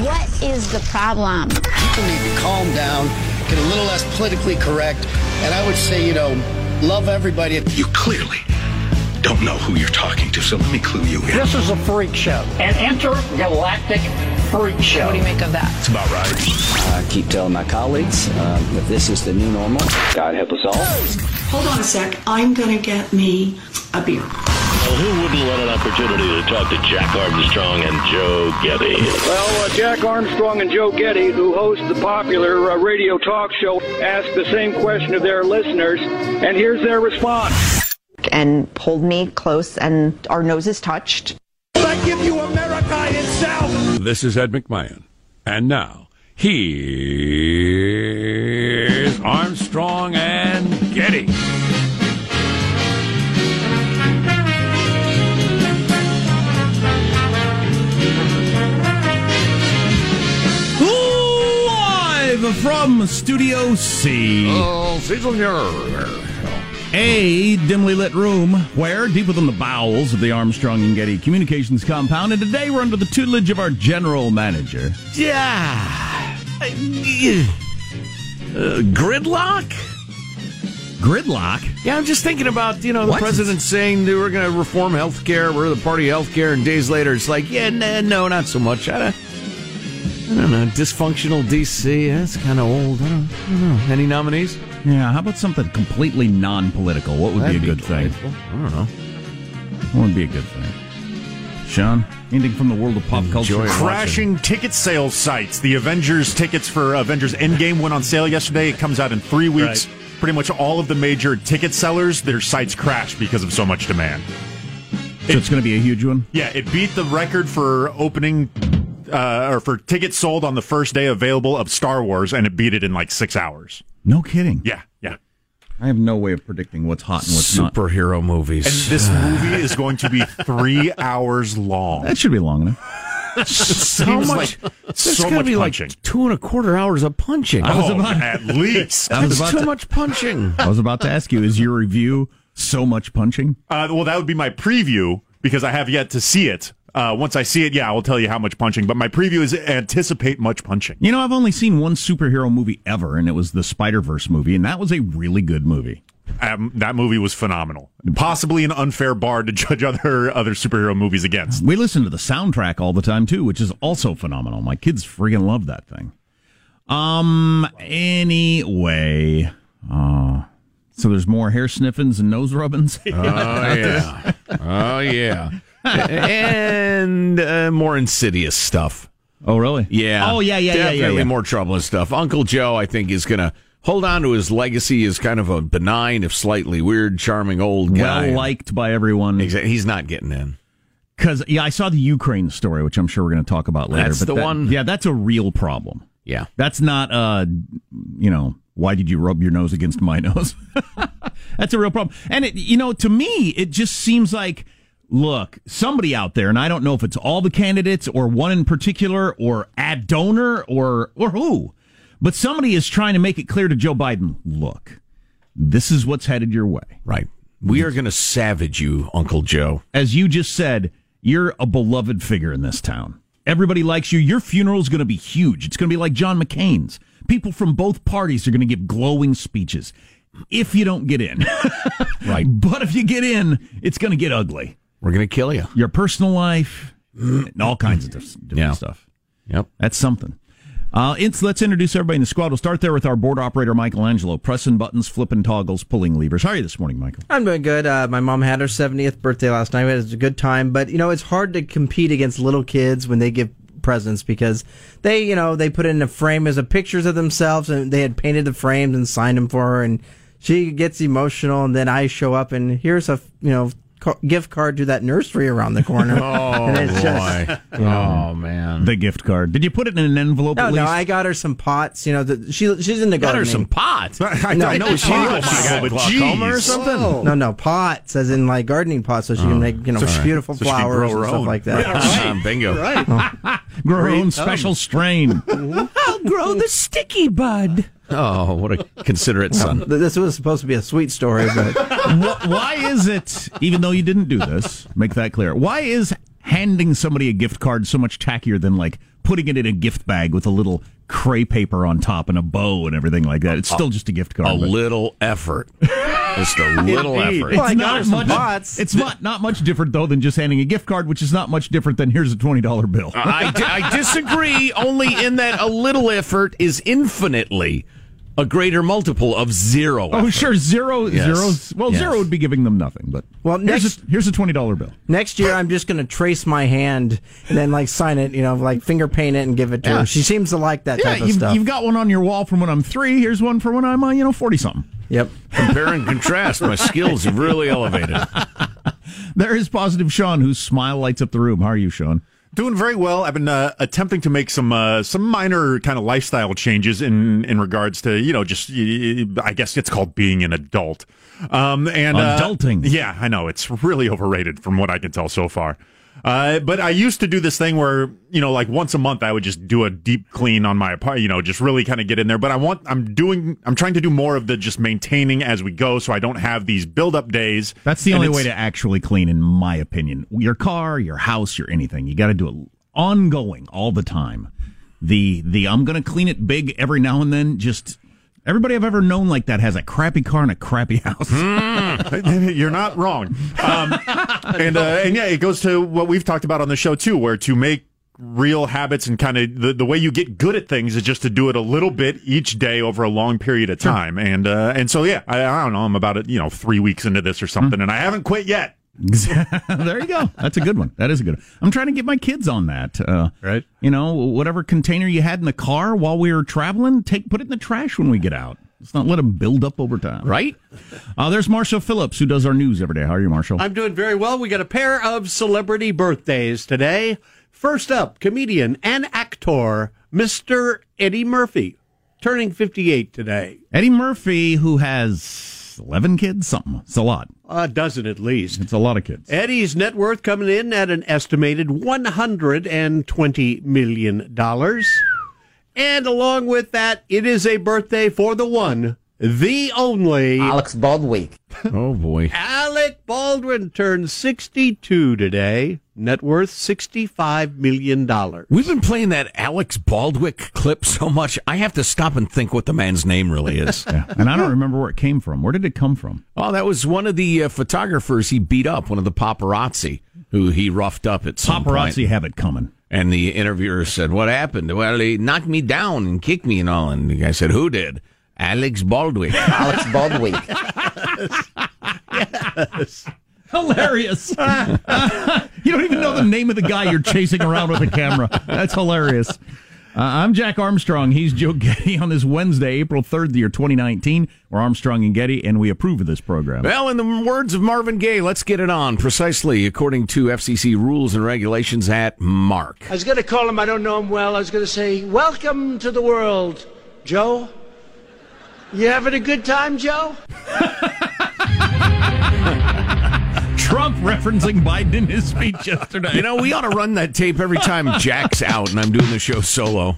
What is the problem? People need to calm down, get a little less politically correct, and I would say, you know, love everybody. You clearly don't know who you're talking to, so let me clue you in. This is a freak show. An intergalactic freak show. What do you make of that? It's about right. I keep telling my colleagues uh, that this is the new normal. God help us all. Hold on a sec. I'm going to get me a beer. Well, who wouldn't want an opportunity to talk to Jack Armstrong and Joe Getty? Well, uh, Jack Armstrong and Joe Getty, who host the popular uh, radio talk show, asked the same question of their listeners, and here's their response. And pulled me close, and our noses touched. I give you America itself. This is Ed McMahon. And now, here's Armstrong and from Studio C. Oh, season A dimly lit room where, deep within the bowels of the Armstrong and Getty Communications compound, and today we're under the tutelage of our general manager. Yeah. Uh, gridlock? Gridlock? Yeah, I'm just thinking about, you know, the What? president saying that we're going to reform health care, we're the party of health care, and days later it's like, yeah, nah, no, not so much. I don't, I don't know, dysfunctional DC, that's kind of old. I don't, I don't know. Any nominees? Yeah, how about something completely non political? What would That'd be a be good thing? delightful. I don't know. What would be a good thing? Sean, anything from the world of pop culture? Enjoy Crashing ticket sales sites. The Avengers tickets for Avengers Endgame went on sale yesterday. It comes out in three weeks. Pretty much all of the major ticket sellers, their sites crashed because of so much demand. So it's going to be a huge one? Yeah, it beat the record for opening uh, or for tickets sold on the first day available of Star Wars, and it beat it in like six hours. No kidding. Yeah, yeah. I have no way of predicting what's hot and what's not. Superhero movies. And this movie is going to be three hours long. That should be long enough. so much? like There's so gotta much be punching. like two and a quarter hours of punching. I was Oh, about- at least. I was about too to- much punching. I was about to ask you, is your review so much punching? Uh, well, that would be my preview. because I have yet to see it. Uh, once I see it, yeah, I will tell you how much punching. But my preview is anticipate much punching. You know, I've only seen one superhero movie ever, and it was the Spider Verse movie, and that was a really good movie. Um, that movie was phenomenal. Possibly an unfair bar to judge other other superhero movies against. We listen to the soundtrack all the time too, which is also phenomenal. My kids freaking love that thing. Um. Anyway, uh, so there's more hair sniffings and nose rubbings. Oh yeah. oh yeah. And uh, more insidious stuff. Oh really? Yeah. Oh yeah, yeah, yeah, Definitely yeah, yeah. more trouble and stuff. Uncle Joe, I think, is going to hold on to his legacy as kind of a benign, if slightly weird, charming old guy. Well liked by everyone. Exactly. He's not getting in. Because yeah, I saw the Ukraine story, which I'm sure we're going to talk about later. That's but the that- one- Yeah, that's a real problem. Yeah. That's not uh, you know, why did you rub your nose against my nose? that's a real problem. And it, you know, to me, it just seems like. Look, somebody out there, and I don't know if it's all the candidates or one in particular or ad donor or or who, but somebody is trying to make it clear to Joe Biden, look, this is what's headed your way. Right. We are going to savage you, Uncle Joe. As you just said, you're a beloved figure in this town. Everybody likes you. Your funeral is going to be huge. It's going to be like John McCain's. People from both parties are going to give glowing speeches. If you don't get in, right? But if you get in, it's going to get ugly. We're going to kill you. Your personal life, and all kinds of different Yeah. stuff. Yep. That's something. Uh, it's, let's introduce everybody in the squad. We'll start there with our board operator, Michelangelo, pressing buttons, flipping toggles, pulling levers. How are you this morning, Michael? I'm doing good. Uh, my mom had her 70th birthday last night. It was a good time, but you know it's hard to compete against little kids when they give presents because they, you know, they put it in a frame as a pictures of themselves and they had painted the frames and signed them for her, and she gets emotional, and then I show up and here's a you know ca- gift card to that nursery around the corner. Oh, and it's boy. just, you know, Oh, man. The gift card. Did you put it in an envelope no, at no. I got her some pots. You know, the, she she's into Got her some pots. I, No, I know no, she pots. oh my God, but Glaucoma or geez. something? No, no, pots, as in like gardening pots, so she can make you know So she- beautiful so flowers grow and stuff own. like that. Ah, bingo. Grow your own Great. special strain. I'll grow the sticky bud. Oh, what a considerate son. Th- This was supposed to be a sweet story, but why is it, even though you didn't do this, make that clear, why is handing somebody a gift card so much tackier than like putting it in a gift bag with a little cray paper on top and a bow and everything like that? It's still just a gift card. A but- little effort. Just a little Indeed. effort. Well, I got not her some much. pots. It's not not much different though than just handing a gift card, which is not much different than here's a twenty dollar bill. I, I disagree only in that a little effort is infinitely a greater multiple of zero. Oh, effort. sure, zero, Yes. zeros. Well, Yes. zero would be giving them nothing, but Well, here's a, here's a twenty dollar bill. next year I'm just gonna trace my hand and then like sign it, you know, like finger paint it and give it to Yeah. her. She seems to like that Yeah, type of you've, stuff. you've got one on your wall from when I'm three. Here's one for when I'm, uh, you know, forty something. Yep. Compare and contrast. My skills have really elevated. There is positive Sean, whose smile lights up the room. How are you, Sean? Doing very well. I've been uh, attempting to make some uh, some minor kind of lifestyle changes in in regards to you know just I guess it's called being an adult. Um, and uh, Adulting. yeah, I know it's really overrated from what I can tell so far. Uh, but I used to do this thing where you know like once a month I would just do a deep clean on my apartment. You know, just really kind of get in there. But I want I'm doing I'm trying to do more of the just maintaining as we go, so I don't have these build up days. That's the And only way to actually clean, in my opinion. Your car, your house, your anything. You got to do it ongoing, all the time. The the I'm going to clean it big every now and then. Just everybody I've ever known like that has a crappy car and a crappy house. You're not wrong. Um, and uh, and yeah, it goes to what we've talked about on the show too, where to make real habits and kind of the, the way you get good at things is just to do it a little bit each day over a long period of time. And uh, and so yeah, I, I don't know, I'm about you know, three weeks into this or something, and I haven't quit yet. there you go. That's a good one. That is a good one. I'm trying to get my kids on that. Uh, Right. You know, whatever container you had in the car while we were traveling, take put it in the trash when we get out. Let's not let them build up over time. Right? Uh, there's Marshall Phillips, who does our news every day. How are you, Marshall? I'm doing very well. We got a pair of celebrity birthdays today. First up, comedian and actor Mr. Eddie Murphy, turning 58 today. Eddie Murphy, who has 11 kids, something. It's a lot. A dozen at least. It's a lot of kids. Eddie's net worth coming in at an estimated $120 million. And along with that, it is a birthday for the one the only Alex Baldwin. Oh boy. Alec Baldwin turned 62 today. Net worth $65 million. We've been playing that Alex Baldwick clip so much, I have to stop and think what the man's name really is. yeah. And I don't remember where it came from. Where did it come from? Oh, that was one of the uh, photographers he beat up, one of the paparazzi who he roughed up at some Paparazzi point. have it coming. And the interviewer said, What happened? Well, he knocked me down and kicked me and all. And the guy said, Who did? Alex Baldwin. Alex Baldwin. yes. Hilarious. you don't even know the name of the guy you're chasing around with a camera. That's hilarious. Uh, I'm Jack Armstrong. He's Joe Getty on this Wednesday, April 3rd, the year 2019. We're Armstrong and Getty, and we approve of this program. Well, in the words of Marvin Gaye, let's get it on precisely according to FCC rules and regulations at Mark. I was going to call him, I don't know him well. I was going to say, Welcome to the world, Joe. You having a good time, Joe? Trump referencing Biden in his speech yesterday. You know, we ought to run that tape every time Jack's out and I'm doing the show solo.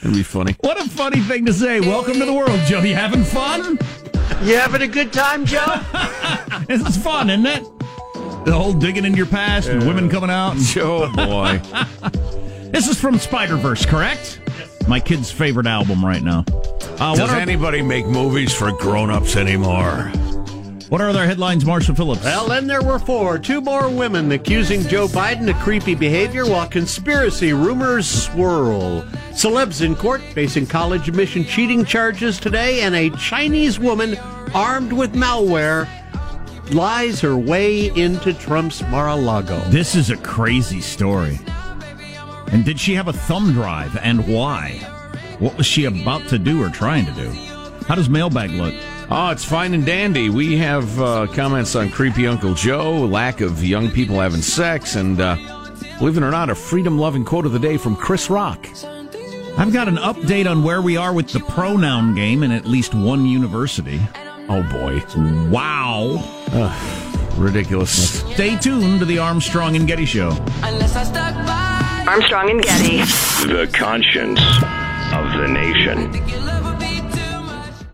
It'd be funny. What a funny thing to say. Welcome to the world, Joe. You having fun? You having a good time, Joe? this is fun, isn't it? The whole digging into your past and women coming out. And... Oh, boy. this is from Spider Verse, correct? My kid's favorite album right now. Uh, Does anybody make movies for grown ups anymore? What are other headlines, Marshall Phillips? Well, then there were four. Two more women accusing Joe Biden of creepy behavior while conspiracy rumors swirl. Celebs in court facing college admission cheating charges today, and a Chinese woman armed with malware lies her way into Trump's Mar-a-Lago. This is a crazy story. And did she have a thumb drive, and why? What was she about to do or trying to do? How does mailbag look? Oh, it's fine and dandy. We have uh, comments on creepy Uncle Joe, lack of young people having sex, and uh, believe it or not, a freedom loving quote of the day from Chris Rock. I've got an update on where we are with the pronoun game in at least one university. Oh boy. Wow. Ugh, ridiculous. Stay tuned to the Armstrong and Getty Show. Armstrong and Getty. The conscience of the nation.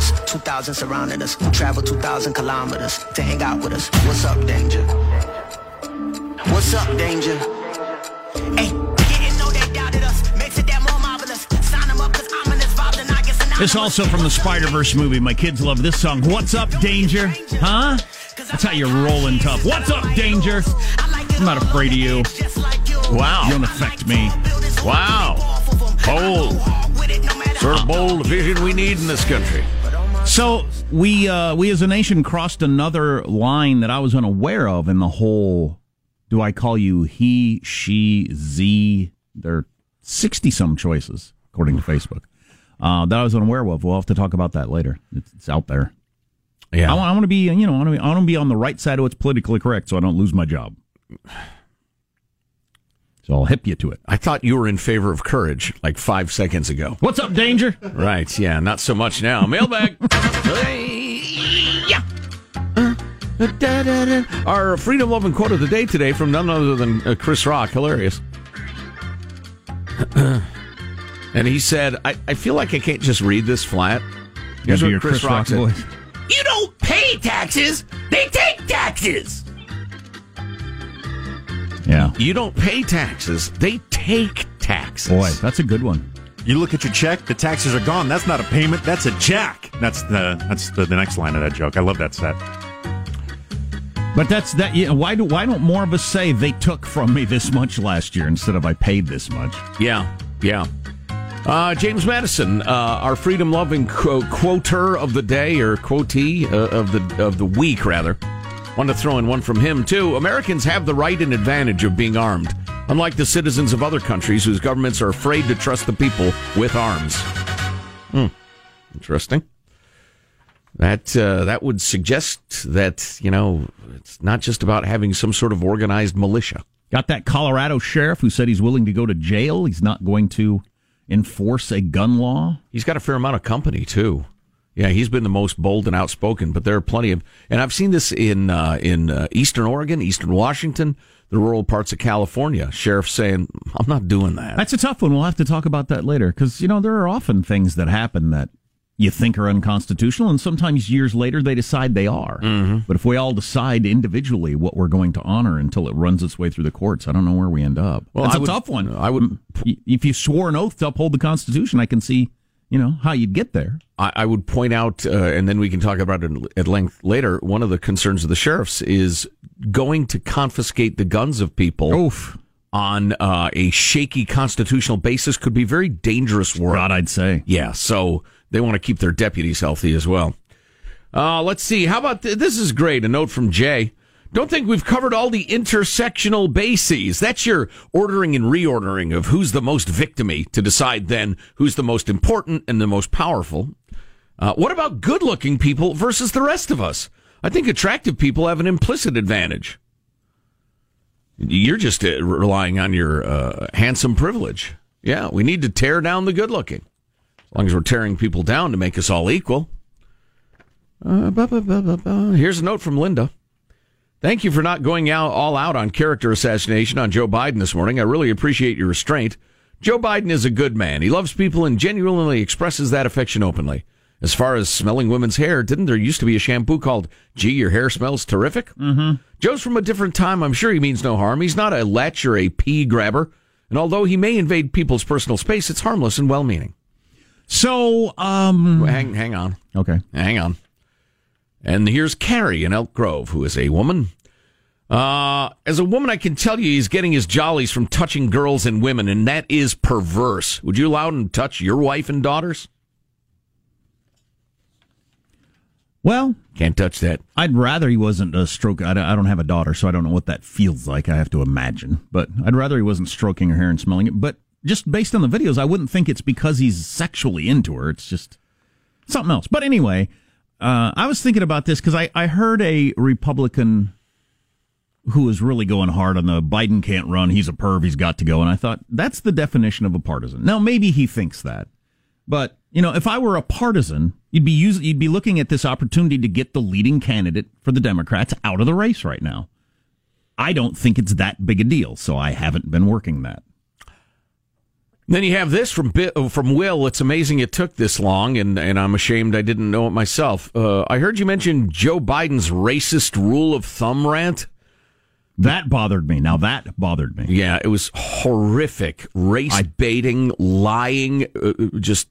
On thermometers, two thousand surrounding us. Travel two thousand kilometers to hang out with us. What's up, danger? What's up, danger? Hey, didn't know they doubted us. Makes it that more marvelous. Sign them up, cause I'm in this and This also from the Spider Verse movie. My kids love this song. What's up, danger? Huh? That's how you're rolling tough. What's up, danger? I'm not afraid of you. Wow. You don't affect me. Wow. Bold. Sort of bold vision we need in this country. So we uh, we as a nation crossed another line that I was unaware of in the whole. Do I call you he, she, z? There are sixty some choices according to Facebook uh, that I was unaware of. We'll have to talk about that later. It's, it's out there. Yeah, I, I want to be you know I want to be, I want to be on the right side of what's politically correct, so I don't lose my job. So I'll hip you to it. I thought you were in favor of courage like five seconds ago. What's up, danger? Right, yeah, not so much now. Mailbag. yeah. Our freedom loving quote of the day today from none other than uh, Chris Rock. Hilarious. and he said, I, I feel like I can't just read this flat. Here's what Chris, Chris Rock, Rock said. Voice. You don't pay taxes, they take taxes. Yeah. You don't pay taxes, they take taxes. Boy, that's a good one. You look at your check, the taxes are gone. That's not a payment, that's a jack. That's the that's the, the next line of that joke. I love that set. But that's that. You know, why do why don't more of us say they took from me this much last year instead of I paid this much? Yeah, yeah. Uh, James Madison, uh, our freedom loving qu- quoter of the day or quotee uh, of the of the week, rather. Want to throw in one from him too. Americans have the right and advantage of being armed, unlike the citizens of other countries whose governments are afraid to trust the people with arms. Hmm. Interesting. That uh, that would suggest that you know it's not just about having some sort of organized militia. Got that Colorado sheriff who said he's willing to go to jail. He's not going to enforce a gun law. He's got a fair amount of company too. Yeah, he's been the most bold and outspoken, but there are plenty of, and I've seen this in uh, in uh, Eastern Oregon, Eastern Washington, the rural parts of California. Sheriffs saying, "I'm not doing that." That's a tough one. We'll have to talk about that later because you know there are often things that happen that you think are unconstitutional, and sometimes years later they decide they are. Mm-hmm. But if we all decide individually what we're going to honor until it runs its way through the courts, I don't know where we end up. Well, That's I a would- tough one. I would- If you swore an oath to uphold the Constitution, I can see, you know, how you'd get there. I, I would point out, uh, and then we can talk about it at length later. One of the concerns of the sheriffs is going to confiscate the guns of people Oof. on uh, a shaky constitutional basis could be very dangerous work. God, I'd say. Yeah, so they want to keep their deputies healthy as well. Uh, let's see. How about th- this? Is great. A note from Jay. Don't think we've covered all the intersectional bases. That's your ordering and reordering of who's the most victimy to decide then who's the most important and the most powerful. Uh, what about good looking people versus the rest of us? I think attractive people have an implicit advantage. You're just uh, relying on your uh, handsome privilege. Yeah, we need to tear down the good looking. As long as we're tearing people down to make us all equal. Uh, ba, ba, ba, ba, ba. Here's a note from Linda. Thank you for not going out all out on character assassination on Joe Biden this morning. I really appreciate your restraint. Joe Biden is a good man. He loves people and genuinely expresses that affection openly. As far as smelling women's hair, didn't there used to be a shampoo called "Gee, your hair smells terrific"? Mm-hmm. Joe's from a different time. I'm sure he means no harm. He's not a lech or a pea grabber. And although he may invade people's personal space, it's harmless and well-meaning. So, um, hang, hang on. Okay. Hang on. And here's Carrie in Elk Grove, who is a woman. Uh, as a woman, I can tell you he's getting his jollies from touching girls and women, and that is perverse. Would you allow him to touch your wife and daughters? Well, can't touch that. I'd rather he wasn't a stroke. I don't, I don't have a daughter, so I don't know what that feels like. I have to imagine, but I'd rather he wasn't stroking her hair and smelling it. But just based on the videos, I wouldn't think it's because he's sexually into her. It's just something else. But anyway, uh, I was thinking about this because I, I heard a Republican who was really going hard on the Biden can't run. He's a perv. He's got to go. And I thought that's the definition of a partisan. Now maybe he thinks that, but you know, if I were a partisan, you'd be you'd be looking at this opportunity to get the leading candidate for the Democrats out of the race right now. I don't think it's that big a deal, so I haven't been working that. Then you have this from uh, from Will. It's amazing it took this long, and, and I'm ashamed I didn't know it myself. Uh, I heard you mention Joe Biden's racist rule of thumb rant. That bothered me. Now that bothered me. Yeah, it was horrific. Race baiting, lying, uh, just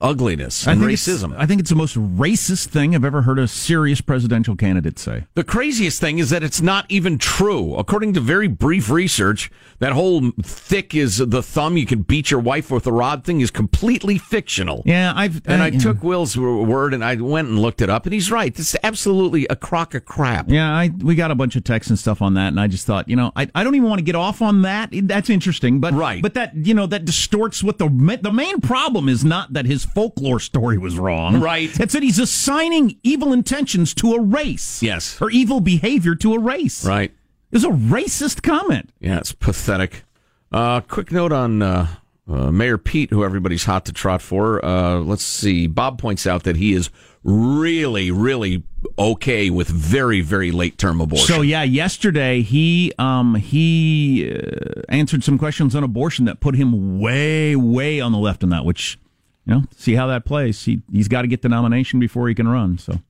ugliness and think racism. I think it's the most racist thing I've ever heard a serious presidential candidate say. The craziest thing is that it's not even true. According to very brief research, that whole thick is the thumb you can beat your wife with a rod thing is completely fictional. Yeah, I've And I yeah. took Will's word and I went and looked it up, and he's right. It's absolutely a crock of crap. Yeah, I we got a bunch of texts and stuff on that, and I just thought, you know, I, I don't even want to get off on that. That's interesting, but Right. but that you know that distorts what the the main problem is not that his folklore story was wrong, Right. It's that he's assigning evil intentions to a race, Yes. or evil behavior to a race, Right. It was a racist comment. Yeah, it's pathetic. Uh, quick note on uh, uh, Mayor Pete, who everybody's hot to trot for. Uh, let's see. Bob points out that he is really, really okay with very, very late term abortion. So yeah, yesterday he um he uh, answered some questions on abortion that put him way way on the left on that. Which you know, see how that plays. He he's got to get the nomination before he can run. So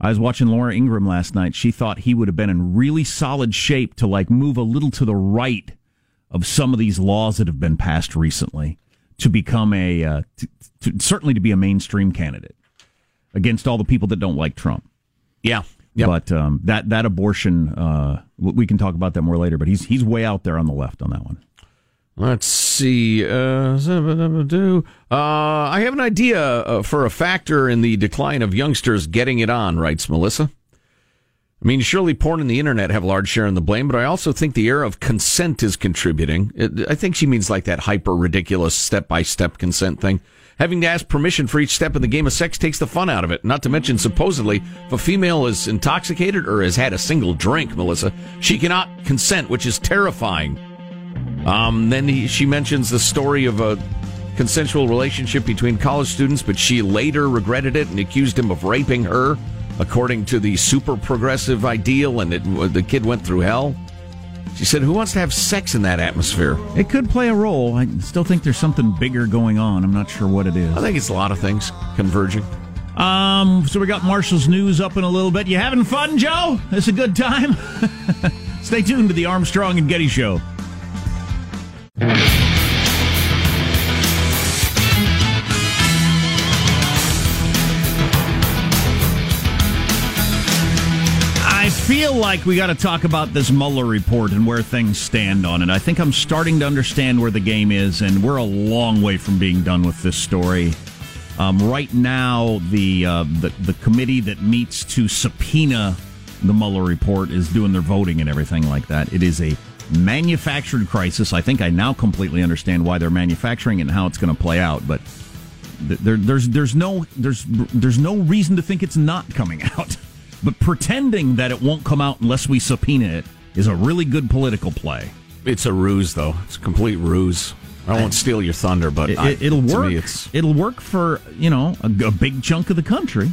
I was watching Laura Ingraham last night. She thought he would have been in really solid shape to like move a little to the right of some of these laws that have been passed recently to become a uh, t- t- certainly to be a mainstream candidate against all the people that don't like Trump. yeah. Yep. But um, that that abortion, uh, we can talk about that more later. But he's he's way out there on the left on that one. Let's see. Uh, uh, I have an idea uh, for a factor in the decline of youngsters getting it on, writes Melissa. I mean, surely porn and the internet have a large share in the blame, but I also think the era of consent is contributing. I think she means like that hyper ridiculous step by step consent thing. Having to ask permission for each step in the game of sex takes the fun out of it. Not to mention, supposedly, if a female is intoxicated or has had a single drink, Melissa, she cannot consent, which is terrifying. Um, then he, she mentions the story of a consensual relationship between college students, but she later regretted it and accused him of raping her, according to the super progressive ideal, and it, the kid went through hell. She said, Who wants to have sex in that atmosphere? It could play a role. I still think there's something bigger going on. I'm not sure what it is. I think it's a lot of things converging. Um, so we got Marshall's news up in a little bit. You having fun, Joe? It's a good time. Stay tuned to the Armstrong and Getty Show. I feel like we got to talk about this Mueller report and where things stand on it. I think I'm starting to understand where the game is, and we're a long way from being done with this story. Um, right now, the, uh, the the committee that meets to subpoena the Mueller report is doing their voting and everything like that. It is a manufactured crisis. I think I now completely understand why they're manufacturing and how it's going to play out. But there, there's there's no there's there's no reason to think it's not coming out. But pretending that it won't come out unless we subpoena it is a really good political play. It's a ruse, though. It's a complete ruse. I won't steal your thunder, but It, will work. it'll work for you know a, a big chunk of the country.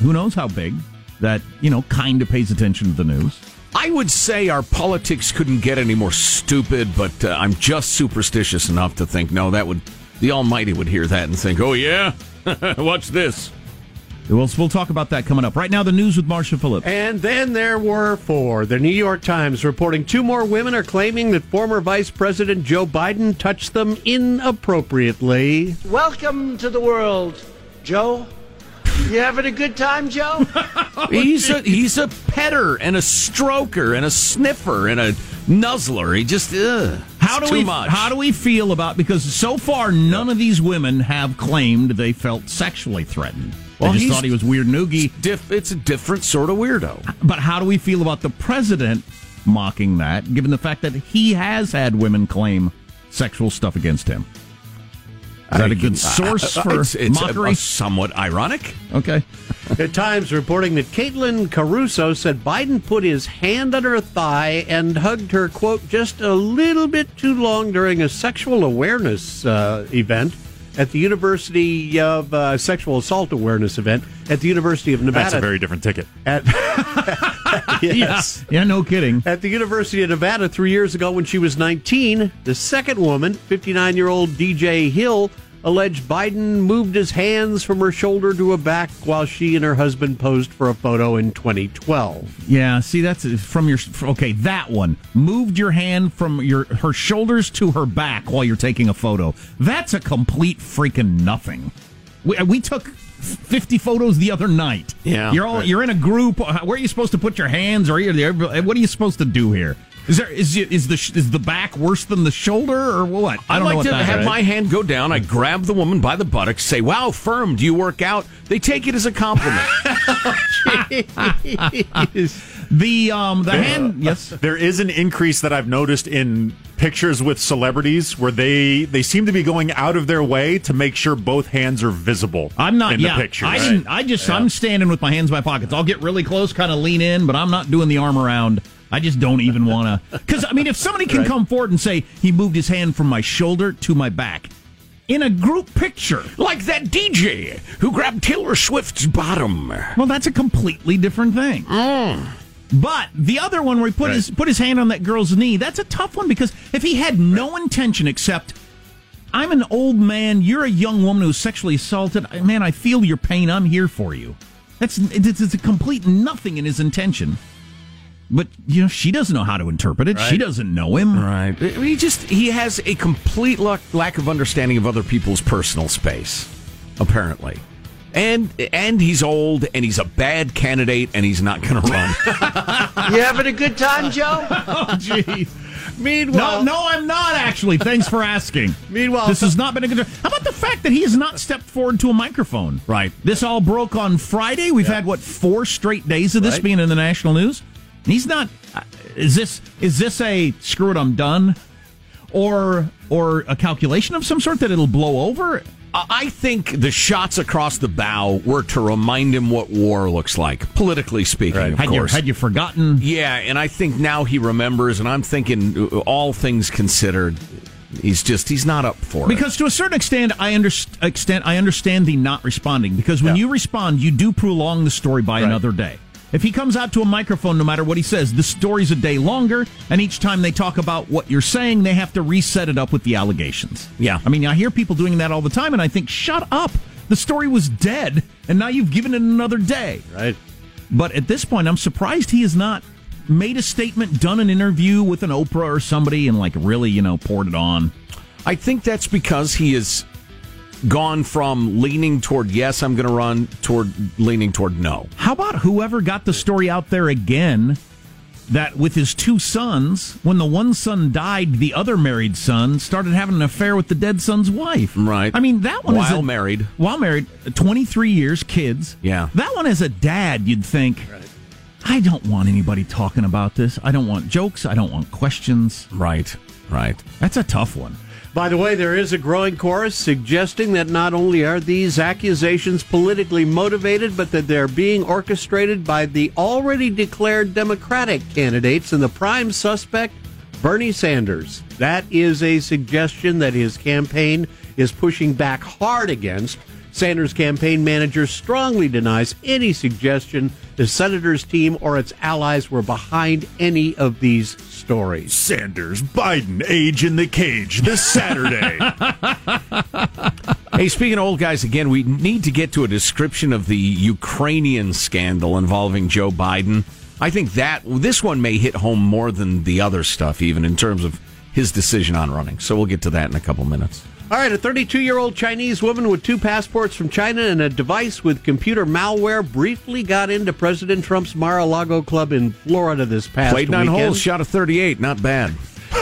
Who knows how big? That you know kind of pays attention to the news. I would say our politics couldn't get any more stupid, but uh, I'm just superstitious enough to think no, that would the Almighty would hear that and think, oh yeah, watch this. We'll, we'll talk about that coming up. Right now, the news with Marshall Phillips. And then there were four. The New York Times reporting two more women are claiming that former Vice President Joe Biden touched them inappropriately. Welcome to the world, Joe. You having a good time, Joe? he's a he's a petter and a stroker and a sniffer and a nuzzler. He just ugh, How do too we much. how do we feel about because so far none of these women have claimed they felt sexually threatened. Well, they just thought he was weird noogie. Diff, it's a different sort of weirdo. But how do we feel about the president mocking that, given the fact that he has had women claim sexual stuff against him? Is that a good source for it's, it's mockery? a somewhat ironic. okay. The Times reporting that Caitlyn Caruso said Biden put his hand on her thigh and hugged her, quote, just a little bit too long during a sexual awareness uh, event at the University of uh, Sexual Assault Awareness event at the University of Nevada. That's a very different ticket. At, yes. Yeah, no kidding. At the University of Nevada three years ago when she was 19, the second woman, 59 year old DJ Hill, alleged Biden moved his hands from her shoulder to her back while she and her husband posed for a photo in 2012. Yeah, see that's from your okay, that one. Moved your hand from your her shoulders to her back while you're taking a photo. That's a complete freaking nothing. We, uh, we took 50 photos the other night. Yeah, You're all right. you're in a group. Where are you supposed to put your hands or you're you, What are you supposed to do here? Is there is you- is the is the back worse than the shoulder or what? I don't know like what to have is. my hand go down. I grab the woman by the buttocks, say, "Wow, firm. Do you work out?" They take it as a compliment. the um the hand yes. There is an increase that I've noticed in pictures with celebrities where they they seem to be going out of their way to make sure both hands are visible. I'm not. in yeah, the picture. I didn't. I just. Yeah. I'm standing with my hands in my pockets. I'll get really close, kind of lean in, but I'm not doing the arm around. I just don't even want to. Because I mean, if somebody can Right. come forward and say he moved his hand from my shoulder to my back in a group picture, like that DJ who grabbed Taylor Swift's bottom. well, that's a completely different thing. Mm. But the other one where he put his put his hand on that girl's knee, that's a tough one because if he had no intention except I'm an old man, you're a young woman who's sexually assaulted, man, I feel your pain. I'm here for you. That's it's, it's a complete nothing in his intention. But you know, she doesn't know how to interpret it. She doesn't know him. Right. He just he has a complete lack, lack of understanding of other people's personal space, apparently. And and he's old and he's a bad candidate and he's not going to run. You having a good time, Joe? Oh, jeez. Meanwhile, No, no, I'm not actually. Thanks for asking. Meanwhile, this has not been a good. How about the fact that he has not stepped forward to a microphone? Right. This all broke on Friday. We've had what four straight days of this Right. being in the national news. He's not. uh, Is this is this a screw it? I'm done, or or a calculation of some sort that it'll blow over? I think the shots across the bow were to remind him what war looks like, politically speaking. Of Had you, course. had you forgotten? Yeah, and I think now he remembers, and I'm thinking, uh, all things considered, he's just he's not up for it. Because to a certain extent, I underst- extent I understand the not responding. Because when you respond, you do prolong the story by another day. If he comes out to a microphone, no matter what he says, the story's a day longer, and each time they talk about what you're saying, they have to reset it up with the allegations. Yeah. I mean, I hear people doing that all the time, and I think, shut up. The story was dead, and now you've given it another day. Right. But at this point, I'm surprised he has not made a statement, done an interview with an Oprah or somebody, and like really, you know, poured it on. I think that's because he has gone from leaning toward yes, I'm going to run, toward leaning toward no. How about whoever got the story out there again that with his two sons, when the one son died, the other married son started having an affair with the dead son's wife? Right. I mean, that one is While a- married. While married, 23 years, kids. Yeah. That one as a dad, you'd think, I don't want anybody talking about this. I don't want jokes. I don't want questions. Right, right. That's a tough one. By the way, there is a growing chorus suggesting that not only are these accusations politically motivated, but that they're being orchestrated by the already declared Democratic candidates and the prime suspect, Bernie Sanders. That is a suggestion that his campaign is pushing back hard against. Sanders' campaign manager strongly denies any suggestion the senator's team or its allies were behind any of these stories. Sanders, Biden, age in the cage this Saturday. Hey, speaking of old guys, again, we need to get to a description of the Ukrainian scandal involving Joe Biden. I think that this one may hit home more than the other stuff, even in terms of his decision on running. So we'll get to that in a couple minutes. All right, a 32 year old Chinese woman with two passports from China and a device with computer malware briefly got into President Trump's Mar a Lago club in Florida this past Played nine weekend. holes, shot a 38. Not bad.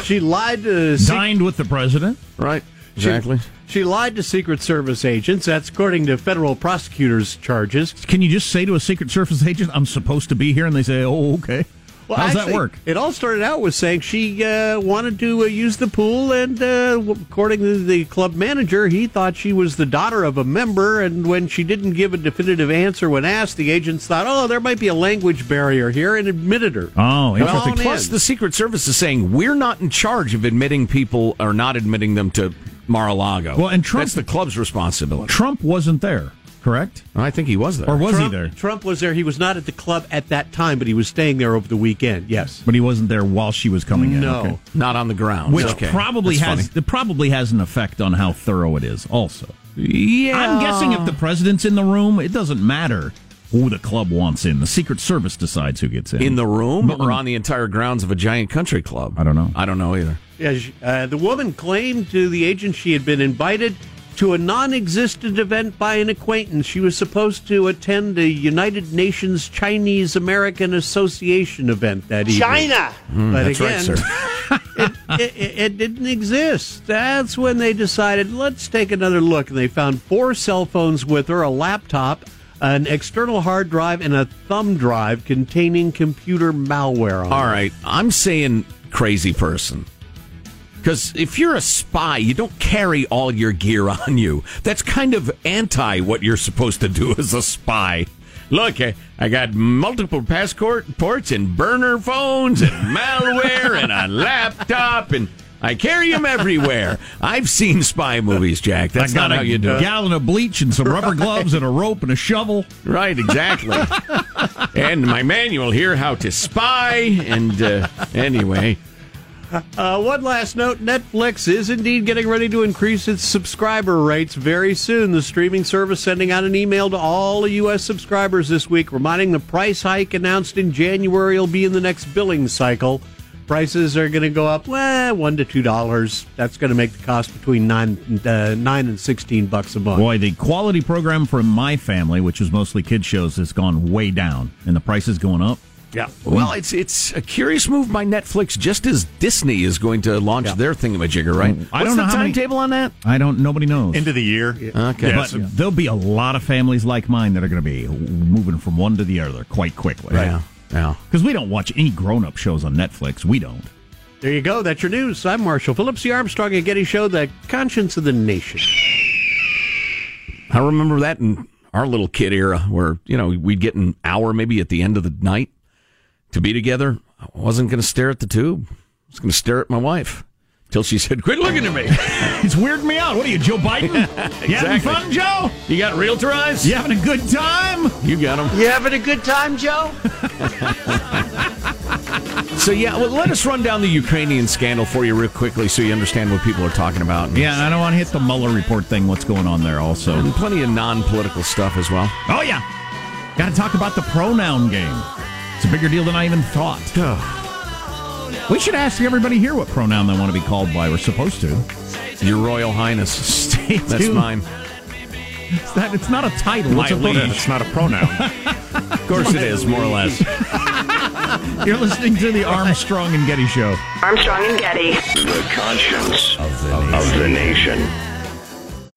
She lied to Dined with the president. Right. She- Exactly. She, lied to Secret Service agents. That's according to federal prosecutors' charges. Can you just say to a Secret Service agent, I'm supposed to be here? And they say, oh, okay. Well, How does actually, that work? It all started out with saying she uh, wanted to uh, use the pool, and uh, according to the club manager, he thought she was the daughter of a member. And when she didn't give a definitive answer when asked, the agents thought, "Oh, there might be a language barrier here," and admitted her. Oh, Well, interesting. plus, the Secret Service is saying we're not in charge of admitting people or not admitting them to Mar-a-Lago. Well, and Trump- that's the club's responsibility. Trump wasn't there, correct? I think he was there. Or was Trump, he there? Trump was there. He was not at the club at that time, but he was staying there over the weekend. Yes. But he wasn't there while she was coming in. No. Okay. Not on the ground. Which Okay. probably That's has it probably has an effect on how thorough it is. Also, Yeah. I'm guessing if the president's in the room, it doesn't matter who the club wants in. The Secret Service decides who gets in. in the room But- or on the entire grounds of a giant country club. I don't know. I don't know either. Yeah, uh, the woman claimed to the agent she had been invited to a non-existent event by an acquaintance. She was supposed to attend a United Nations Chinese American Association event that evening. China! Mm, But that's right, sir. it, it, it didn't exist. That's when they decided, let's take another look. And they found four cell phones with her, a laptop, an external hard drive, and a thumb drive containing computer malware on All it. right, I'm saying crazy person. Because if you're a spy, you don't carry all your gear on you. That's kind of anti what you're supposed to do as a spy. Look, I, I got multiple passport ports and burner phones and malware and a laptop and I carry them everywhere. I've seen spy movies, Jack. That's not a how you do it. A gallon of bleach and some rubber gloves and a rope and a shovel. Right, exactly. and my manual here, how to spy. And uh, anyway, Uh, one last note Netflix is indeed getting ready to increase its subscriber rates very soon. The streaming service sending out an email to all the U.S. subscribers this week reminding the price hike announced in January will be in the next billing cycle. Prices are going to go up, well, one to two dollars. That's going to make the cost between nine, uh, nine and sixteen bucks a month. Boy, the quality program for my family, which is mostly kid shows, has gone way down, and the price is going up. Yeah. well, it's it's a curious move by Netflix, just as Disney is going to launch their thingamajigger, right? Mm-hmm. I What's don't know the timetable on that? I don't. Nobody knows. End of the year. Okay. but there'll be a lot of families like mine that are going to be moving from one to the other quite quickly. Yeah. Yeah. Because we don't watch any grown-up shows on Netflix. We don't. There you go. That's your news. I'm Marshall Phillips, the Armstrong and Getty Show, the conscience of the nation. I remember that in our little kid era where, you know, we'd get an hour maybe at the end of the night to be together. I wasn't going to stare at the tube. I was going to stare at my wife till she said, "Quit looking at me." It's weirding me out. What are you, Joe Biden? You having fun, Joe? You got realtor eyes? You having a good time? You got them. You having a good time, Joe? So yeah, well, let us run down the Ukrainian scandal for you real quickly, so you understand what people are talking about. Yeah, and I don't want to hit the Mueller report thing. What's going on there? Also, and plenty of non-political stuff as well. Oh yeah, got to talk about the pronoun game. It's a bigger deal than I even thought. we should ask everybody here what pronoun they want to be called by. We're supposed to. Your Royal Highness. Stay That's mine. It's, that, it's not a title. What's it's a a pronoun? It's not a pronoun. Of course it is, more or less. You're listening to the Armstrong and Getty Show. Armstrong and Getty. The conscience of the, of the nation.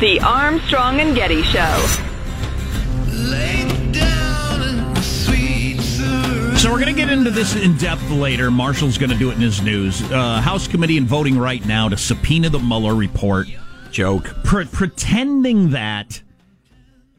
The Armstrong and Getty Show. So we're going to get into this in depth later. Marshall's going to do it in his news. Uh, House committee and voting right now to subpoena the Mueller report. Joke. Pre- pretending that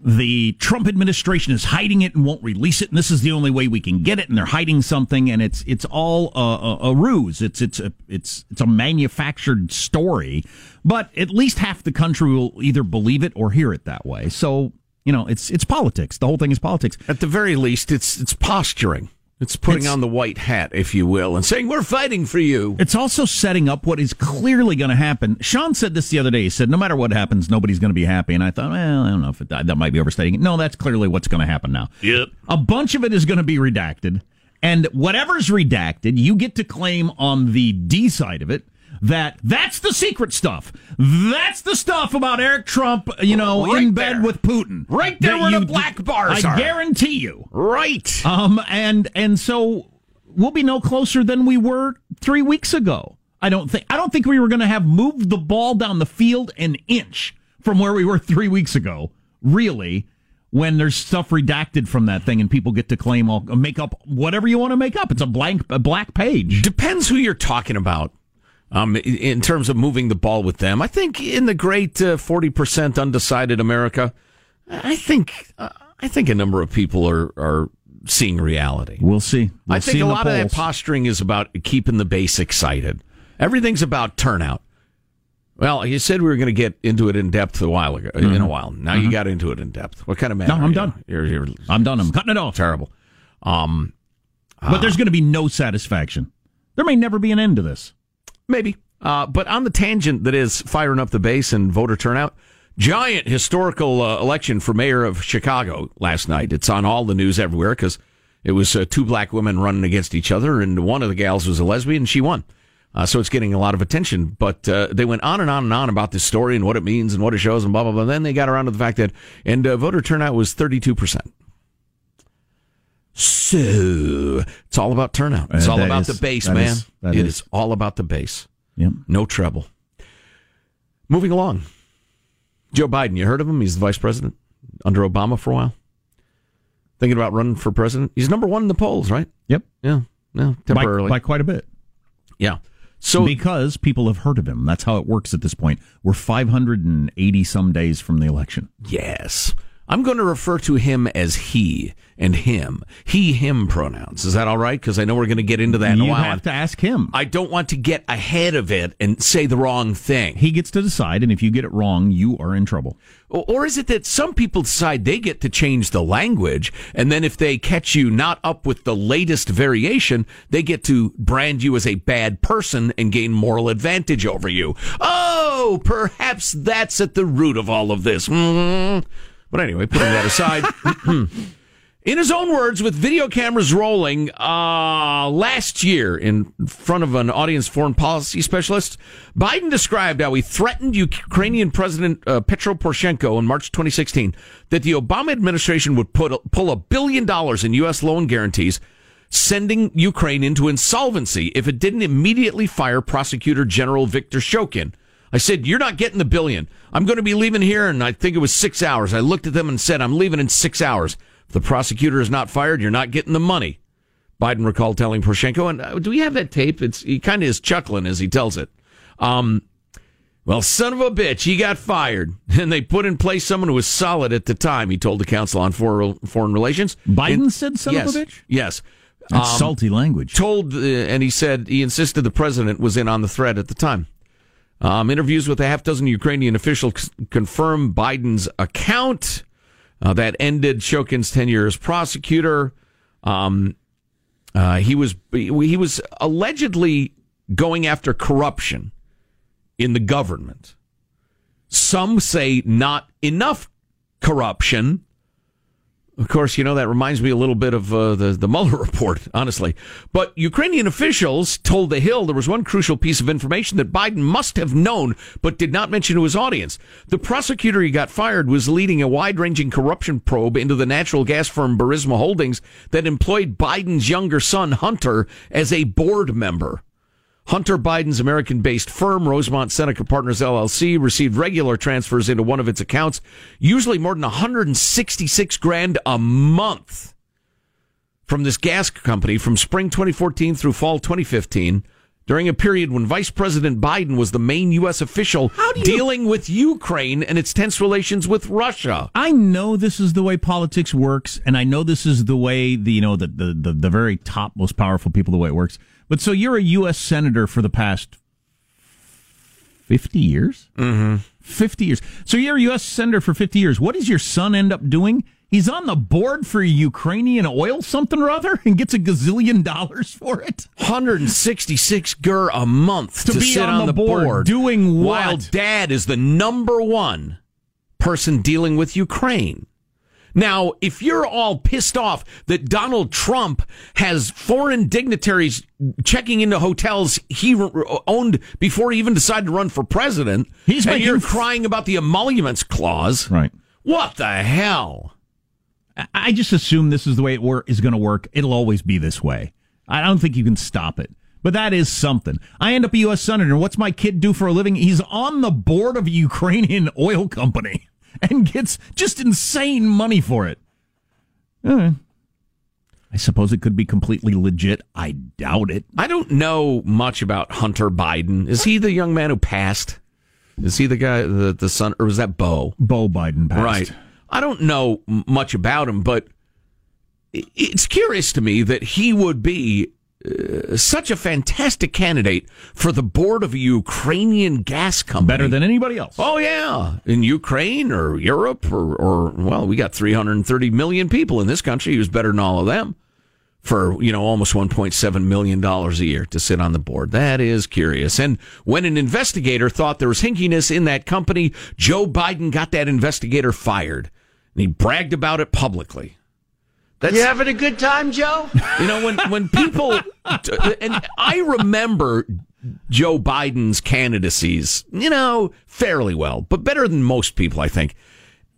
the Trump administration is hiding it and won't release it, and this is the only way we can get it, and they're hiding something, and it's it's all a, a, a ruse. It's it's a it's it's a manufactured story, but at least half the country will either believe it or hear it that way. So you know, it's it's politics. The whole thing is politics. At the very least, it's it's posturing. It's putting It's- on the white hat, if you will, and saying we're fighting for you. It's also setting up what is clearly going to happen. Sean said this the other day. He said, no matter what happens, nobody's going to be happy. And I thought, well, I don't know if it, that might be overstating it. No, that's clearly what's going to happen now. Yep. A bunch of it is going to be redacted. And whatever's redacted, you get to claim on the D side of it that that's the secret stuff. That's the stuff about Eric Trump, you know, Right in bed there. with Putin. Right there where the black bars I are. guarantee you. Right. Um, and and so we'll be no closer than we were three weeks ago. I don't think I don't think we were going to have moved the ball down the field an inch from where we were three weeks ago. Really, when there's stuff redacted from that thing and people get to claim all make up whatever you want to make up. It's a blank a black page. Depends who you're talking about. Um, in- terms of moving the ball with them, I think in the great uh, forty percent undecided America, I think uh, I think a number of people are are seeing reality. We'll see. We'll I see think in a lot of that posturing is about keeping the base excited. Everything's about turnout. Well, you said we were going to get into it in depth a while ago. In a Mhm. while, now you Mhm. got into it in depth. What kind of man? No, I'm you? done. You're, you're I'm done. I'm cutting it off. terrible. Um, But there's going to be no satisfaction. There may never be an end to this. Maybe. Uh, but on the tangent that is firing up the base and voter turnout, giant historical uh, election for mayor of Chicago last night. It's on all the news everywhere because it was uh, two black women running against each other, and one of the gals was a lesbian, and she won. Uh, so it's getting a lot of attention. But uh, they went on and on and on about this story and what it means and what it shows and blah, blah, blah. Then they got around to the fact that, and uh, voter turnout was 32%. So it's all about turnout. It's Uh, all that about is- the base, man. is- It is. is all about the base. Yep. No trouble. Moving along. Joe Biden, you heard of him? He's the vice president under Obama for a while. Thinking about running for president. He's number one in the polls, right? Yep. Yeah. Yeah. By, Temporarily. by quite a bit. yeah. So because people have heard of him. That's how it works at this point. We're 580 some days from the election. yes. I'm going to refer to him as he and him. He, him pronouns. Is that all right? Because I know we're going to get into that in a You have to ask him. I don't want to get ahead of it and say the wrong thing. He gets to decide, and if you get it wrong, you are in trouble. Or is it that some people decide they get to change the language, and then if they catch you not up with the latest variation, they get to brand you as a bad person and gain moral advantage over you? Oh, perhaps that's at the root of all of this. Mm. But anyway, putting that aside, In his own words, with video cameras rolling, uh, last year in front of an audience foreign policy specialist, Biden described how he threatened Ukrainian President uh, Petro Poroshenko in March 2016 that the Obama administration would put, pull a billion dollars in U.S. loan guarantees, sending Ukraine into insolvency if it didn't immediately fire Prosecutor General Viktor Shokin. I said, You're not getting the billion. I'm going to be leaving here, and I think it was six hours. I looked at them and said, I'm leaving in six hours. If the prosecutor is not fired, you're not getting the money. Biden recalled telling Poroshenko, and uh, do we have that tape? It's he kind of is chuckling as he tells it. Um, well, son of a bitch, he got fired, and they put in place someone who was solid at the time. He told the Council on Foreign, Foreign Relations. Biden and, said, "Son yes, of a bitch." Yes, that's um, salty language. Told, uh, and he said he insisted the president was in on the threat at the time. Um, interviews with a half dozen Ukrainian officials confirm Biden's account. Uh, that ended Shokin's tenure as prosecutor. Um, uh, he was he was allegedly going after corruption in the government. Some say not enough corruption of course, you know, that reminds me a little bit of uh, the, the Mueller report, honestly. But Ukrainian officials told The Hill there was one crucial piece of information that Biden must have known, but did not mention to his audience. The prosecutor he got fired was leading a wide ranging corruption probe into the natural gas firm Burisma Holdings that employed Biden's younger son, Hunter, as a board member. Hunter Biden's American based firm, Rosemont Seneca Partners LLC, received regular transfers into one of its accounts, usually more than 166 grand a month from this gas company from spring 2014 through fall 2015 during a period when Vice President Biden was the main U.S. official you... dealing with Ukraine and its tense relations with Russia. I know this is the way politics works, and I know this is the way the you know the the, the, the very top, most powerful people the way it works. But so you're a U.S. senator for the past 50 years? Mm-hmm. 50 years. So you're a U.S. senator for 50 years. What does your son end up doing? He's on the board for Ukrainian oil something or other and gets a gazillion dollars for it. 166 gur a month to, to sit on, on the, board, board, Doing what? While dad is the number one person dealing with Ukraine. Now, if you're all pissed off that Donald Trump has foreign dignitaries checking into hotels he owned before he even decided to run for president, He's and you're f- crying about the emoluments clause, right? What the hell? I just assume this is the way it wor- is going to work. It'll always be this way. I don't think you can stop it. But that is something. I end up a U.S. senator. What's my kid do for a living? He's on the board of a Ukrainian oil company. and gets just insane money for it. I suppose it could be completely legit. I doubt it. I don't know much about Hunter Biden. Is he the young man who passed? Is he the guy, the, the son, or was that Beau? Beau Biden passed. Right. I don't know much about him, but it's curious to me that he would be uh, such a fantastic candidate for the board of a Ukrainian gas company. Better than anybody else. Oh, yeah. In Ukraine or Europe or, or, well, we got 330 million people in this country. He was better than all of them for, you know, almost $1.7 million a year to sit on the board. That is curious. And when an investigator thought there was hinkiness in that company, Joe Biden got that investigator fired. And he bragged about it publicly. That's, you having a good time, Joe? You know, when, when people, and I remember Joe Biden's candidacies, you know, fairly well, but better than most people, I think.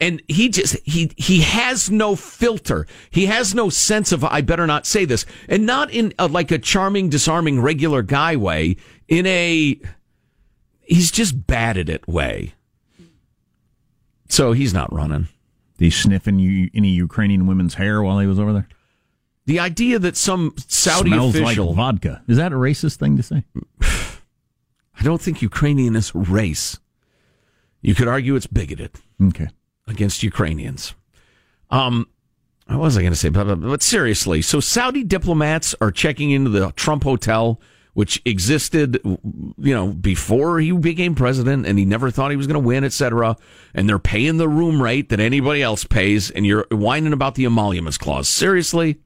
And he just, he, he has no filter. He has no sense of, I better not say this. And not in a, like a charming, disarming, regular guy way, in a, he's just bad at it way. So he's not running. He's sniffing you, any Ukrainian women's hair while he was over there? The idea that some Saudi Smells official like vodka is that a racist thing to say? I don't think Ukrainian is race. You could argue it's bigoted. Okay, against Ukrainians. Um, what was I going to say? But, but seriously, so Saudi diplomats are checking into the Trump hotel which existed, you know, before he became president and he never thought he was going to win, etc. And they're paying the room rate that anybody else pays, and you're whining about the emoluments clause. Seriously?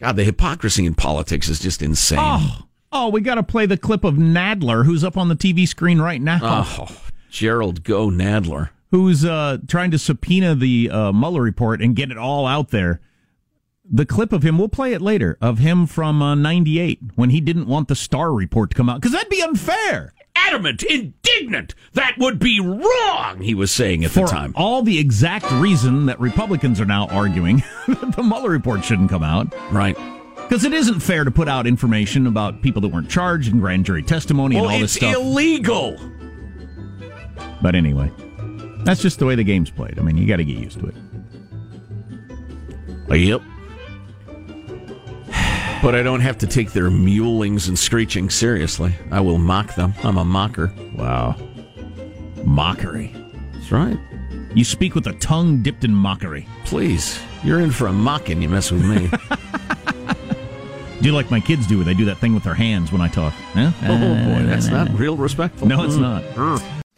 God, the hypocrisy in politics is just insane. Oh, oh we got to play the clip of Nadler, who's up on the TV screen right now. Oh, Jerrold Go Nadler. Who's uh, trying to subpoena the uh, Mueller report and get it all out there the clip of him. We'll play it later of him from uh, '98 when he didn't want the Starr report to come out because that'd be unfair. Adamant, indignant. That would be wrong. He was saying at For the time. all the exact reason that Republicans are now arguing that the Mueller report shouldn't come out. Right. Because it isn't fair to put out information about people that weren't charged in grand jury testimony Well, and all this stuff. it's illegal. but anyway, that's just the way the game's played. I mean, you got to get used to it. Yep. But I don't have to take their mewlings and screeching seriously. I will mock them. I'm a mocker. Wow. Mockery. That's right. You speak with a tongue dipped in mockery. Please. You're in for a mocking. You mess with me. Do like my kids do. They do that thing with their hands when I talk. Huh? oh, boy. That's not real respectful. No, it's mm. not. Mm.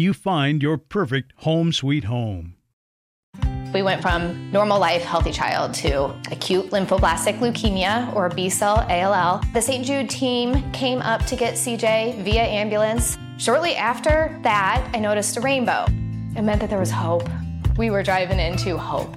you find your perfect home sweet home. We went from normal life, healthy child to acute lymphoblastic leukemia or B cell ALL. The St. Jude team came up to get CJ via ambulance. Shortly after that, I noticed a rainbow. It meant that there was hope. We were driving into hope.